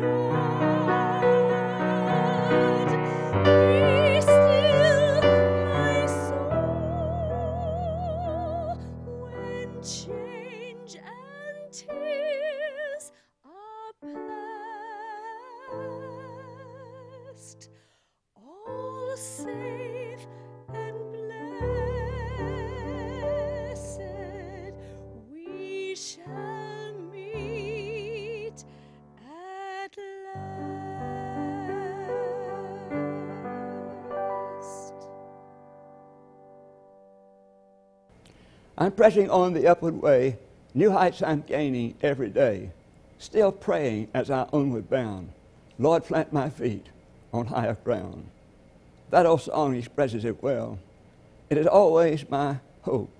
restored. I'm pressing on the upward way, new heights I'm gaining every day, still praying as I onward bound. Lord, plant my feet on higher ground. That old song expresses it well. It is always my hope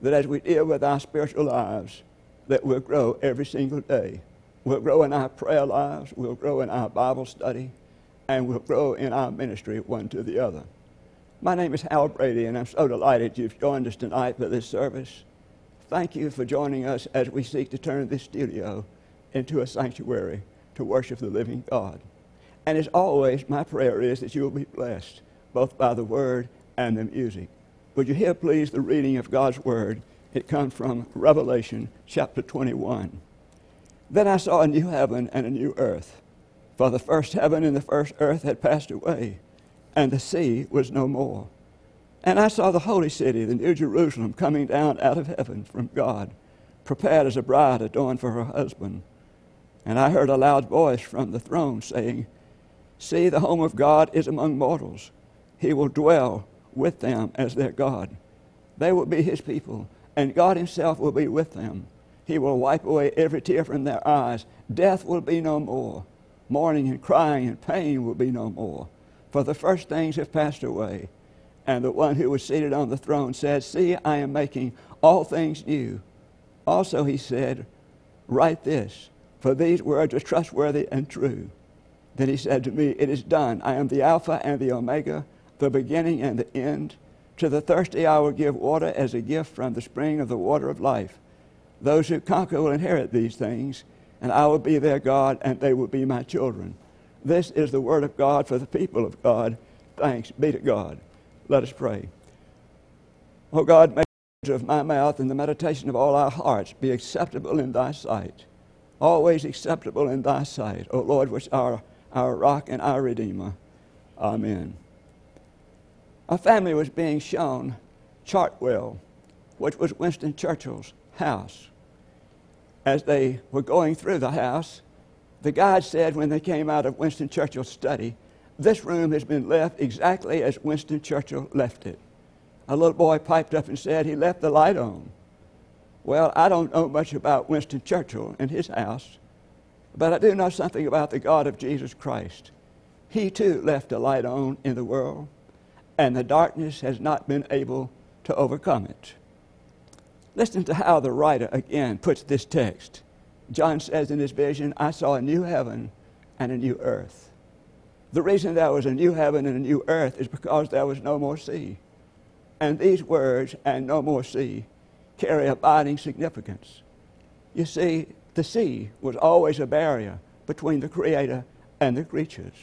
that as we deal with our spiritual lives, that we'll grow every single day. We'll grow in our prayer lives, we'll grow in our Bible study, and we'll grow in our ministry one to the other. My name is Hal Brady, and I'm so delighted you've joined us tonight for this service. Thank you for joining us as we seek to turn this studio into a sanctuary to worship the living God. And as always, my prayer is that you will be blessed both by the word and the music. Would you hear, please, the reading of God's word? It comes from Revelation chapter 21. Then I saw a new heaven and a new earth, for the first heaven and the first earth had passed away, and the sea was no more. And I saw the holy city, the new Jerusalem, coming down out of heaven from God, prepared as a bride adorned for her husband. And I heard a loud voice from the throne saying, See, the home of God is among mortals. He will dwell with them as their God. They will be his people, and God himself will be with them. He will wipe away every tear from their eyes. Death will be no more. Mourning and crying and pain will be no more. For the first things have passed away. And the one who was seated on the throne said, See, I am making all things new. Also, he said, Write this, for these words are trustworthy and true. Then he said to me, It is done. I am the Alpha and the Omega, the beginning and the end. To the thirsty I will give water as a gift from the spring of the water of life. Those who conquer will inherit these things, and I will be their God, and they will be my children. This is the word of God for the people of God. Thanks be to God. Let us pray. Oh God, may the words of my mouth and the meditation of all our hearts be acceptable in thy sight. Always acceptable in thy sight, O Lord, which are our rock and our redeemer. Amen. A family was being shown Chartwell, which was Winston Churchill's house. As they were going through the house, the guide said when they came out of Winston Churchill's study, This room has been left exactly as Winston Churchill left it. A little boy piped up and said he left the light on. Well, I don't know much about Winston Churchill and his house, but I do know something about the God of Jesus Christ. He too left a light on in the world, and the darkness has not been able to overcome it. Listen to how the writer again puts this text. John says in his vision, I saw a new heaven and a new earth. The reason there was a new heaven and a new earth is because there was no more sea. And these words, and no more sea, carry abiding significance. You see, the sea was always a barrier between the Creator and the creatures.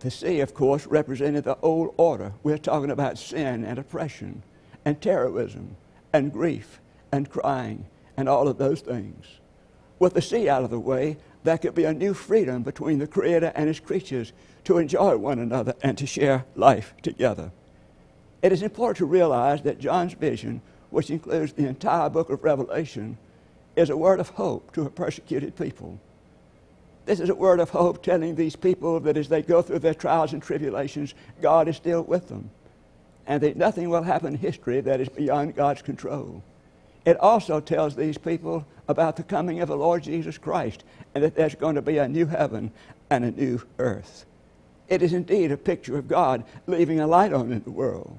The sea, of course, represented the old order. We're talking about sin and oppression and terrorism and grief and crying and all of those things. With the sea out of the way, there could be a new freedom between the Creator and His creatures to enjoy one another and to share life together. It is important to realize that John's vision, which includes the entire book of Revelation, is a word of hope to a persecuted people. This is a word of hope telling these people that as they go through their trials and tribulations, God is still with them and that nothing will happen in history that is beyond God's control. It also tells these people about the coming of the Lord Jesus Christ and that there's going to be a new heaven and a new earth. It is indeed a picture of God leaving a light on in the world.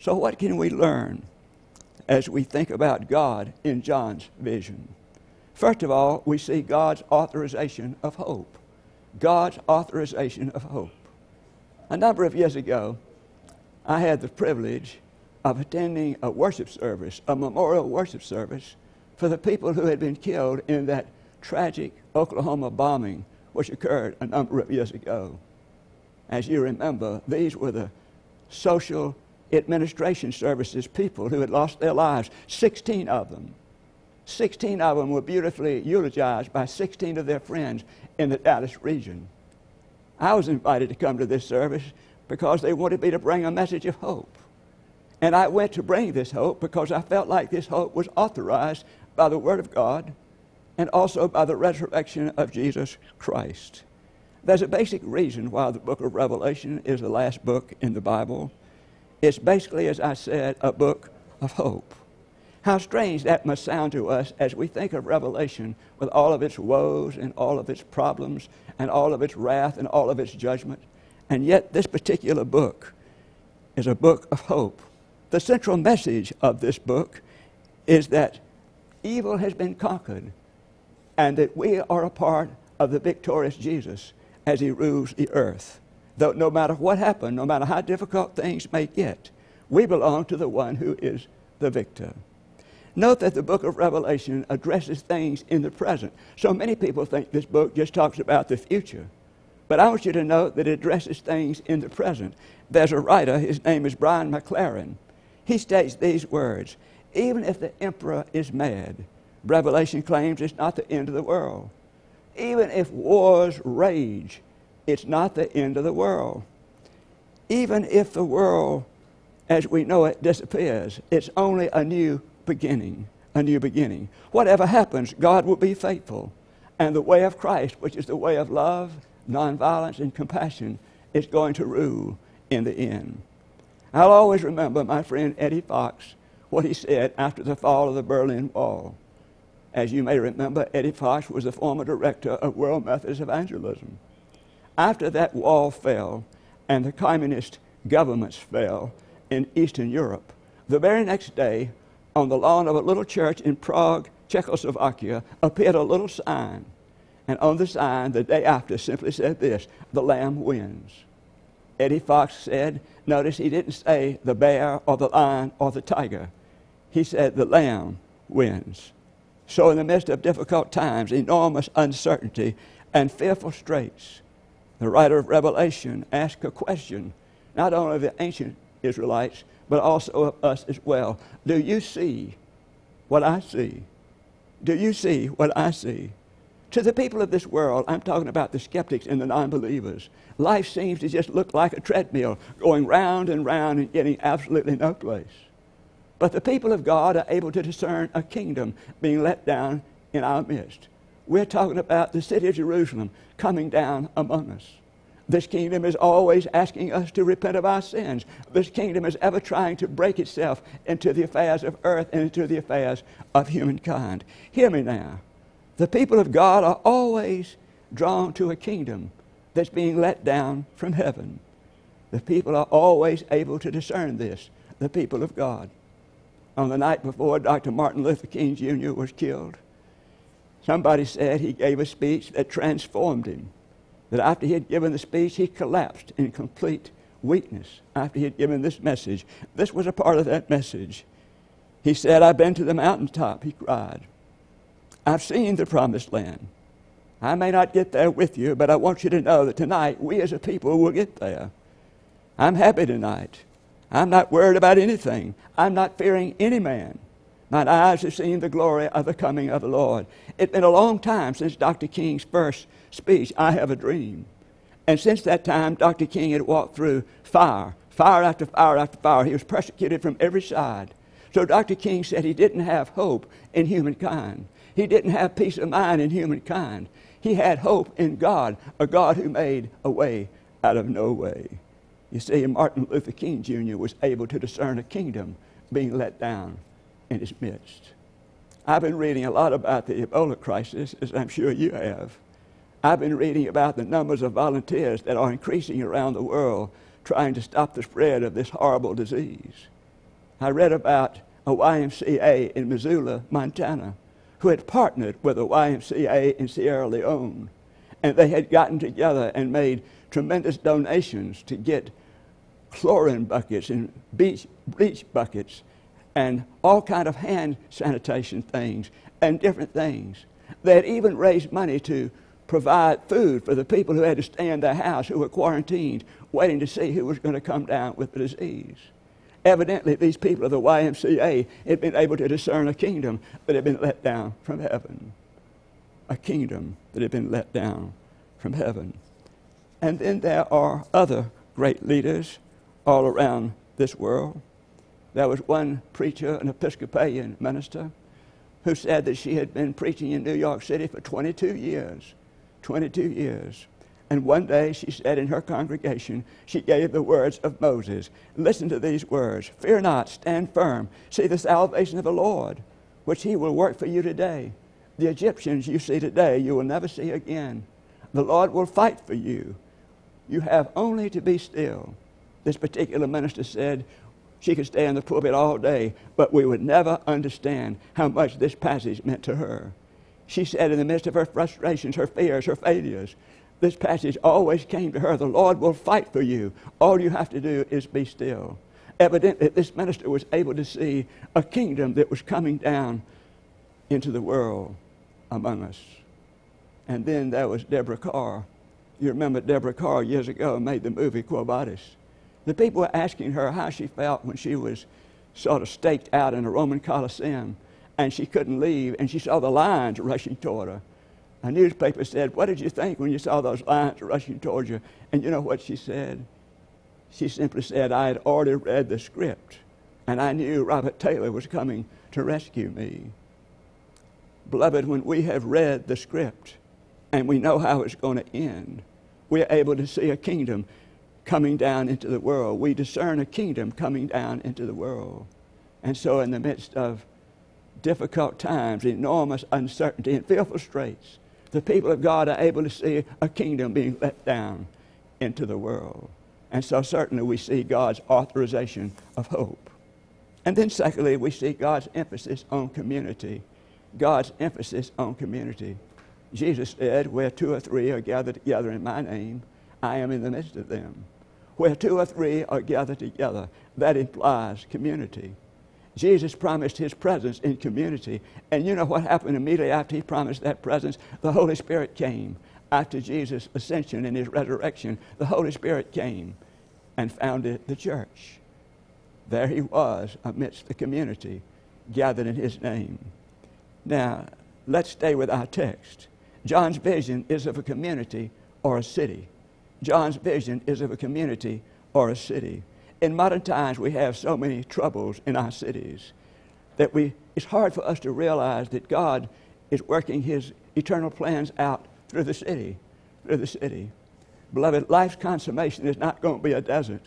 So, what can we learn as we think about God in John's vision? First of all, we see God's authorization of hope. God's authorization of hope. A number of years ago, I had the privilege of attending a worship service, a memorial worship service for the people who had been killed in that tragic Oklahoma bombing which occurred a number of years ago. As you remember, these were the social administration services people who had lost their lives, 16 of them. 16 of them were beautifully eulogized by 16 of their friends in the Dallas region. I was invited to come to this service because they wanted me to bring a message of hope. And I went to bring this hope because I felt like this hope was authorized by the Word of God and also by the resurrection of Jesus Christ. There's a basic reason why the book of Revelation is the last book in the Bible. It's basically, as I said, a book of hope. How strange that must sound to us as we think of Revelation with all of its woes and all of its problems and all of its wrath and all of its judgment. And yet, this particular book is a book of hope. The central message of this book is that evil has been conquered and that we are a part of the victorious Jesus as he rules the earth. Though no matter what happened, no matter how difficult things may get, we belong to the one who is the victor. Note that the book of Revelation addresses things in the present. So many people think this book just talks about the future. But I want you to note that it addresses things in the present. There's a writer, his name is Brian McLaren. He states these words Even if the emperor is mad, Revelation claims it's not the end of the world. Even if wars rage, it's not the end of the world. Even if the world as we know it disappears, it's only a new beginning. A new beginning. Whatever happens, God will be faithful. And the way of Christ, which is the way of love nonviolence, and compassion is going to rule in the end. I'll always remember my friend Eddie Fox, what he said after the fall of the Berlin Wall. As you may remember, Eddie Fox was the former director of World Methodist Evangelism. After that wall fell and the communist governments fell in Eastern Europe, the very next day, on the lawn of a little church in Prague, Czechoslovakia, appeared a little sign. And on the sign, the day after, simply said this The Lamb wins. Eddie Fox said, notice he didn't say the bear or the lion or the tiger. He said the lamb wins. So, in the midst of difficult times, enormous uncertainty, and fearful straits, the writer of Revelation asks a question, not only of the ancient Israelites, but also of us as well. Do you see what I see? Do you see what I see? To the people of this world, I'm talking about the skeptics and the non believers, life seems to just look like a treadmill going round and round and getting absolutely no place. But the people of God are able to discern a kingdom being let down in our midst. We're talking about the city of Jerusalem coming down among us. This kingdom is always asking us to repent of our sins. This kingdom is ever trying to break itself into the affairs of earth and into the affairs of humankind. Hear me now. The people of God are always drawn to a kingdom that's being let down from heaven. The people are always able to discern this, the people of God. On the night before Dr. Martin Luther King Jr. was killed, somebody said he gave a speech that transformed him. That after he had given the speech, he collapsed in complete weakness after he had given this message. This was a part of that message. He said, I've been to the mountaintop, he cried. I've seen the promised land. I may not get there with you, but I want you to know that tonight we as a people will get there. I'm happy tonight. I'm not worried about anything. I'm not fearing any man. Mine eyes have seen the glory of the coming of the Lord. It's been a long time since Dr. King's first speech, I Have a Dream. And since that time, Dr. King had walked through fire, fire after fire after fire. He was persecuted from every side. So Dr. King said he didn't have hope in humankind. He didn't have peace of mind in humankind. He had hope in God, a God who made a way out of no way. You see, Martin Luther King Jr. was able to discern a kingdom being let down in his midst. I've been reading a lot about the Ebola crisis, as I'm sure you have. I've been reading about the numbers of volunteers that are increasing around the world trying to stop the spread of this horrible disease. I read about a YMCA in Missoula, Montana, who had partnered with the YMCA in Sierra Leone. And they had gotten together and made tremendous donations to get chlorine buckets and bleach, bleach buckets and all kind of hand sanitation things and different things. They had even raised money to provide food for the people who had to stay in their house who were quarantined, waiting to see who was going to come down with the disease. Evidently, these people of the YMCA had been able to discern a kingdom that had been let down from heaven. A kingdom that had been let down from heaven. And then there are other great leaders all around this world. There was one preacher, an Episcopalian minister, who said that she had been preaching in New York City for 22 years. 22 years. And one day she said in her congregation, she gave the words of Moses. Listen to these words Fear not, stand firm, see the salvation of the Lord, which he will work for you today. The Egyptians you see today, you will never see again. The Lord will fight for you. You have only to be still. This particular minister said she could stay in the pulpit all day, but we would never understand how much this passage meant to her. She said, in the midst of her frustrations, her fears, her failures, this passage always came to her. The Lord will fight for you. All you have to do is be still. Evidently, this minister was able to see a kingdom that was coming down into the world among us. And then there was Deborah Kerr. You remember Deborah Kerr years ago made the movie Quo Vadis. The people were asking her how she felt when she was sort of staked out in a Roman Colosseum and she couldn't leave, and she saw the lions rushing toward her. A newspaper said, What did you think when you saw those lions rushing toward you? And you know what she said? She simply said, I had already read the script, and I knew Robert Taylor was coming to rescue me. Beloved, when we have read the script and we know how it's going to end, we're able to see a kingdom coming down into the world. We discern a kingdom coming down into the world. And so, in the midst of difficult times, enormous uncertainty, and fearful straits, the people of God are able to see a kingdom being let down into the world. And so, certainly, we see God's authorization of hope. And then, secondly, we see God's emphasis on community. God's emphasis on community. Jesus said, Where two or three are gathered together in my name, I am in the midst of them. Where two or three are gathered together, that implies community. Jesus promised his presence in community. And you know what happened immediately after he promised that presence? The Holy Spirit came. After Jesus' ascension and his resurrection, the Holy Spirit came and founded the church. There he was amidst the community gathered in his name. Now, let's stay with our text. John's vision is of a community or a city. John's vision is of a community or a city. In modern times, we have so many troubles in our cities that we, it's hard for us to realize that God is working his eternal plans out through the city, through the city. Beloved, life's consummation is not going to be a desert.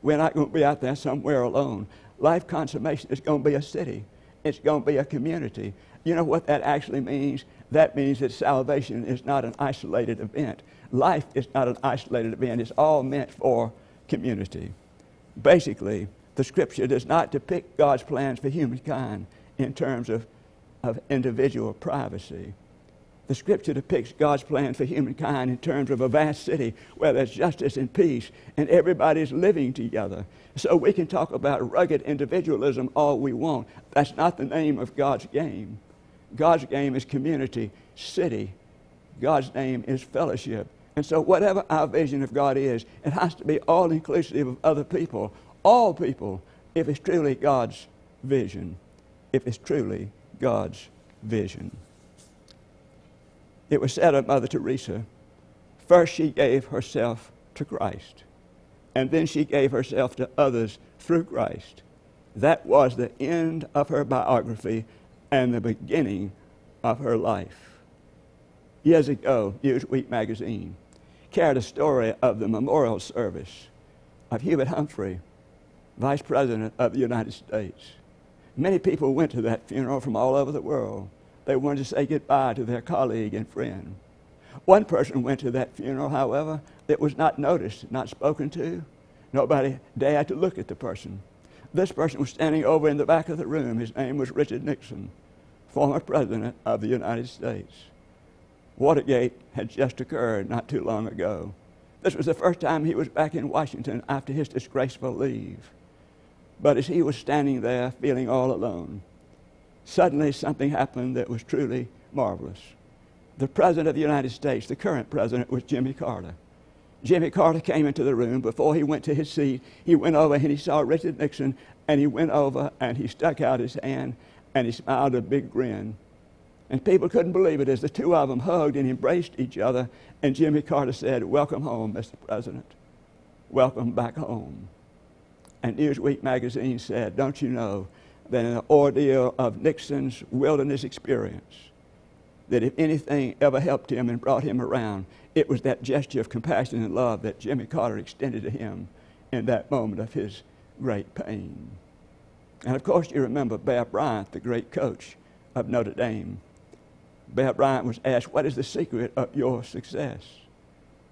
We're not going to be out there somewhere alone. Life consummation is going to be a city. It's going to be a community. You know what that actually means? That means that salvation is not an isolated event. Life is not an isolated event. It's all meant for community. Basically, the scripture does not depict God's plans for humankind in terms of, of individual privacy. The scripture depicts God's plan for humankind in terms of a vast city where there's justice and peace and everybody's living together. So we can talk about rugged individualism all we want. That's not the name of God's game. God's game is community, city. God's name is fellowship. And so, whatever our vision of God is, it has to be all inclusive of other people, all people, if it's truly God's vision. If it's truly God's vision. It was said of Mother Teresa first she gave herself to Christ, and then she gave herself to others through Christ. That was the end of her biography and the beginning of her life. Years ago, Newsweek magazine carried a story of the memorial service of Hubert Humphrey, Vice President of the United States. Many people went to that funeral from all over the world. They wanted to say goodbye to their colleague and friend. One person went to that funeral, however, that was not noticed, not spoken to. Nobody dared to look at the person. This person was standing over in the back of the room. His name was Richard Nixon, former President of the United States. Watergate had just occurred not too long ago. This was the first time he was back in Washington after his disgraceful leave. But as he was standing there feeling all alone, suddenly something happened that was truly marvelous. The President of the United States, the current President, was Jimmy Carter. Jimmy Carter came into the room. Before he went to his seat, he went over and he saw Richard Nixon, and he went over and he stuck out his hand and he smiled a big grin. And people couldn't believe it as the two of them hugged and embraced each other. And Jimmy Carter said, Welcome home, Mr. President. Welcome back home. And Newsweek magazine said, Don't you know that in the ordeal of Nixon's wilderness experience, that if anything ever helped him and brought him around, it was that gesture of compassion and love that Jimmy Carter extended to him in that moment of his great pain. And of course, you remember Bear Bryant, the great coach of Notre Dame. Bear Bryant was asked, What is the secret of your success?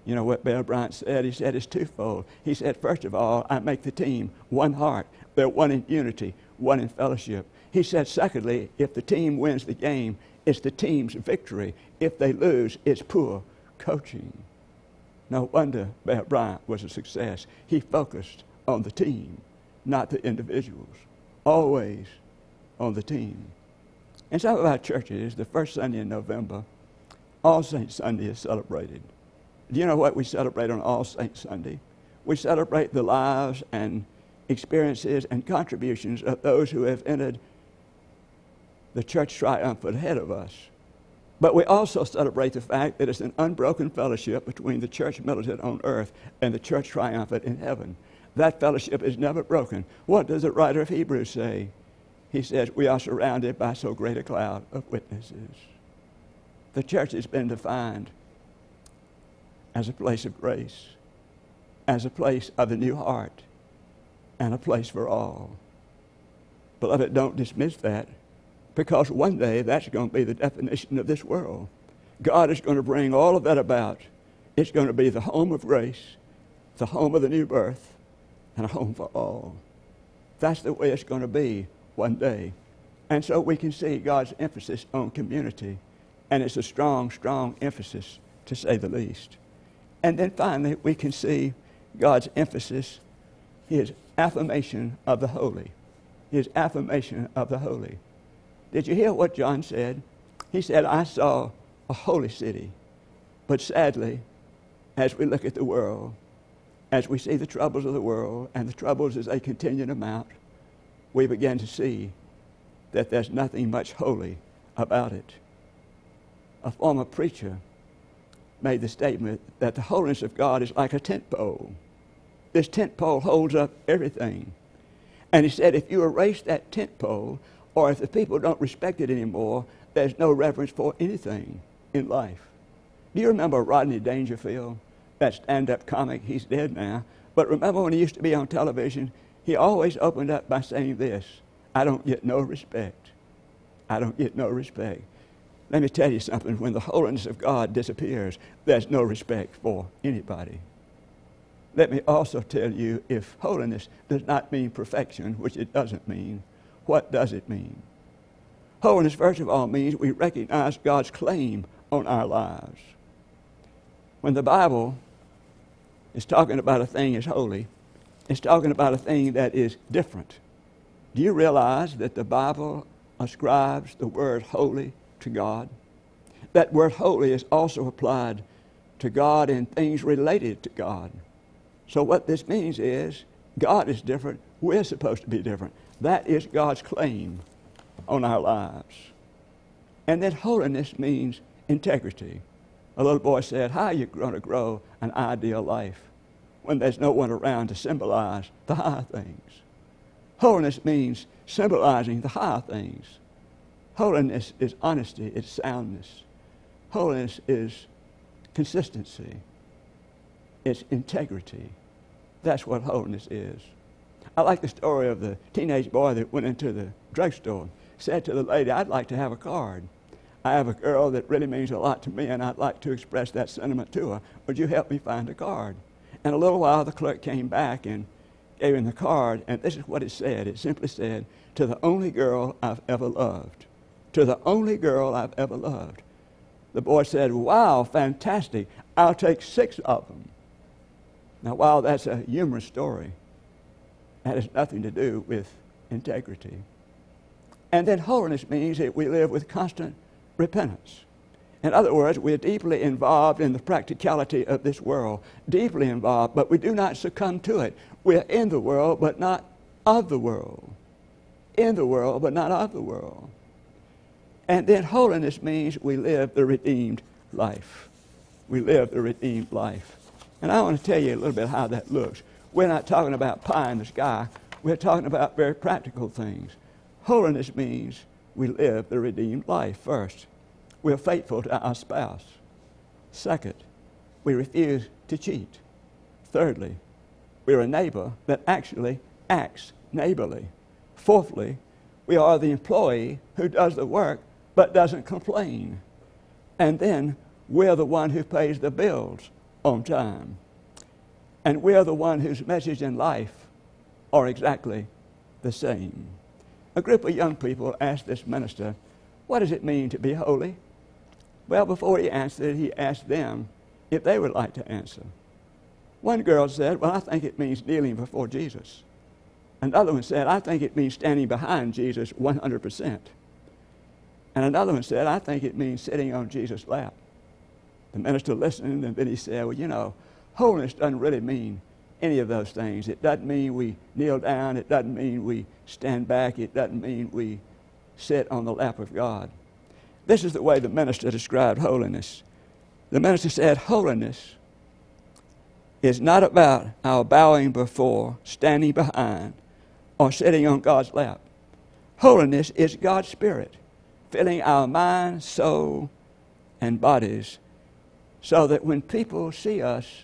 You know what Bear Bryant said? He said it's twofold. He said, First of all, I make the team one heart. They're one in unity, one in fellowship. He said, Secondly, if the team wins the game, it's the team's victory. If they lose, it's poor coaching. No wonder Bear Bryant was a success. He focused on the team, not the individuals. Always on the team. In some of our churches, the first Sunday in November, All Saints Sunday is celebrated. Do you know what we celebrate on All Saints Sunday? We celebrate the lives and experiences and contributions of those who have entered the church triumphant ahead of us. But we also celebrate the fact that it's an unbroken fellowship between the church militant on earth and the church triumphant in heaven. That fellowship is never broken. What does the writer of Hebrews say? He says, We are surrounded by so great a cloud of witnesses. The church has been defined as a place of grace, as a place of the new heart, and a place for all. Beloved, don't dismiss that because one day that's going to be the definition of this world. God is going to bring all of that about. It's going to be the home of grace, the home of the new birth, and a home for all. That's the way it's going to be one day. And so we can see God's emphasis on community. And it's a strong, strong emphasis, to say the least. And then finally, we can see God's emphasis, his affirmation of the holy. His affirmation of the holy. Did you hear what John said? He said, I saw a holy city. But sadly, as we look at the world, as we see the troubles of the world and the troubles as they continue to mount, we begin to see that there's nothing much holy about it. A former preacher made the statement that the holiness of God is like a tent pole. This tent pole holds up everything. And he said if you erase that tent pole, or if the people don't respect it anymore, there's no reverence for anything in life. Do you remember Rodney Dangerfield? that stand up comic. He's dead now. But remember when he used to be on television? He always opened up by saying this I don't get no respect. I don't get no respect. Let me tell you something when the holiness of God disappears, there's no respect for anybody. Let me also tell you if holiness does not mean perfection, which it doesn't mean, what does it mean? Holiness, first of all, means we recognize God's claim on our lives. When the Bible is talking about a thing as holy. It's talking about a thing that is different. Do you realize that the Bible ascribes the word holy to God? That word holy is also applied to God in things related to God. So, what this means is God is different. We're supposed to be different. That is God's claim on our lives. And then holiness means integrity. A little boy said, How are you going to grow an ideal life when there's no one around to symbolize the high things? Holiness means symbolizing the high things. Holiness is honesty, it's soundness. Holiness is consistency, it's integrity. That's what holiness is. I like the story of the teenage boy that went into the drugstore, said to the lady, I'd like to have a card. I have a girl that really means a lot to me, and I'd like to express that sentiment to her. Would you help me find a card? And a little while, the clerk came back and gave him the card, and this is what it said. It simply said, To the only girl I've ever loved. To the only girl I've ever loved. The boy said, Wow, fantastic. I'll take six of them. Now, while that's a humorous story, that has nothing to do with integrity. And then holiness means that we live with constant repentance. In other words, we're deeply involved in the practicality of this world, deeply involved, but we do not succumb to it. We're in the world, but not of the world. In the world, but not of the world. And then holiness means we live the redeemed life. We live the redeemed life. And I want to tell you a little bit how that looks. We're not talking about pie in the sky. We're talking about very practical things. Holiness means we live the redeemed life first. We're faithful to our spouse. Second, we refuse to cheat. Thirdly, we're a neighbor that actually acts neighborly. Fourthly, we are the employee who does the work but doesn't complain. And then we're the one who pays the bills on time. And we're the one whose message in life are exactly the same. A group of young people asked this minister, What does it mean to be holy? Well, before he answered, he asked them if they would like to answer. One girl said, Well, I think it means kneeling before Jesus. Another one said, I think it means standing behind Jesus 100%. And another one said, I think it means sitting on Jesus' lap. The minister listened, and then he said, Well, you know, holiness doesn't really mean any of those things. It doesn't mean we kneel down. It doesn't mean we stand back. It doesn't mean we sit on the lap of God. This is the way the minister described holiness. The minister said, Holiness is not about our bowing before, standing behind, or sitting on God's lap. Holiness is God's Spirit filling our mind, soul, and bodies so that when people see us,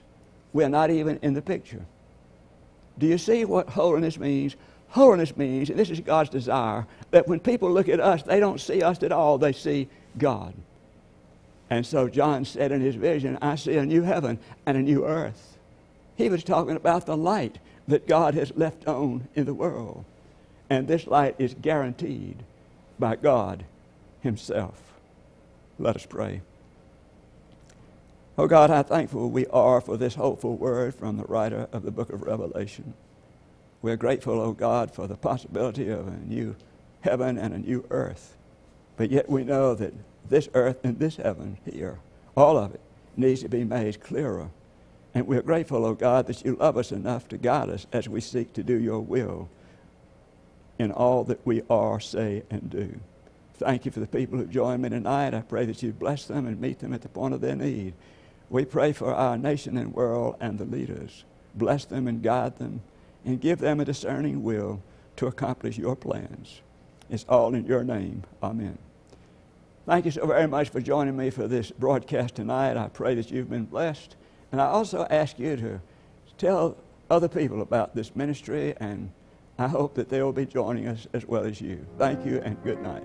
we're not even in the picture. Do you see what holiness means? Holiness means, and this is God's desire, that when people look at us, they don't see us at all, they see God. And so John said in his vision, I see a new heaven and a new earth. He was talking about the light that God has left on in the world. And this light is guaranteed by God Himself. Let us pray. Oh God, how thankful we are for this hopeful word from the writer of the book of Revelation. We're grateful, oh God, for the possibility of a new heaven and a new earth. But yet we know that this earth and this heaven here, all of it, needs to be made clearer. And we're grateful, oh God, that you love us enough to guide us as we seek to do your will in all that we are, say, and do. Thank you for the people who joined me tonight. I pray that you bless them and meet them at the point of their need. We pray for our nation and world and the leaders. Bless them and guide them and give them a discerning will to accomplish your plans. It's all in your name. Amen. Thank you so very much for joining me for this broadcast tonight. I pray that you've been blessed. And I also ask you to tell other people about this ministry, and I hope that they will be joining us as well as you. Thank you and good night.